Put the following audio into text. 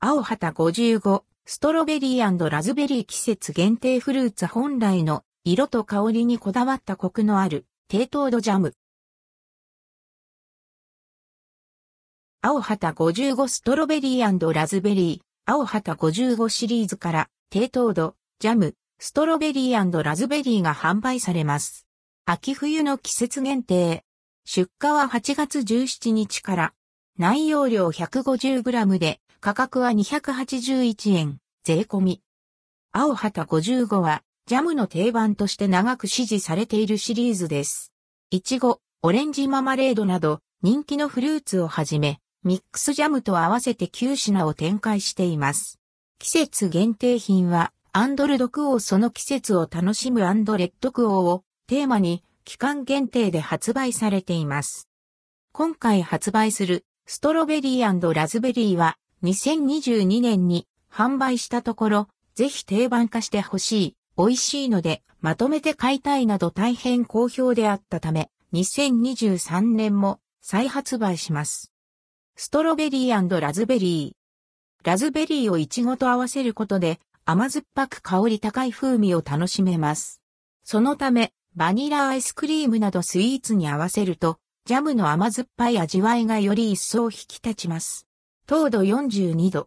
青旗55、ストロベリーラズベリー季節限定フルーツ本来の色と香りにこだわったコクのある低糖度ジャム。青旗55ストロベリーラズベリー、青旗55シリーズから低糖度、ジャム、ストロベリーラズベリーが販売されます。秋冬の季節限定。出荷は8月17日から。内容量 150g で価格は281円、税込み。青旗55はジャムの定番として長く支持されているシリーズです。いちご、オレンジママレードなど人気のフルーツをはじめ、ミックスジャムと合わせて9品を展開しています。季節限定品は、アンドルドクオーその季節を楽しむアンドレッドクオーをテーマに期間限定で発売されています。今回発売するストロベリーラズベリーは2022年に販売したところ、ぜひ定番化してほしい、美味しいのでまとめて買いたいなど大変好評であったため、2023年も再発売します。ストロベリーラズベリー。ラズベリーをイチゴと合わせることで甘酸っぱく香り高い風味を楽しめます。そのため、バニラアイスクリームなどスイーツに合わせると、ジャムの甘酸っぱい味わいがより一層引き立ちます。糖度42度。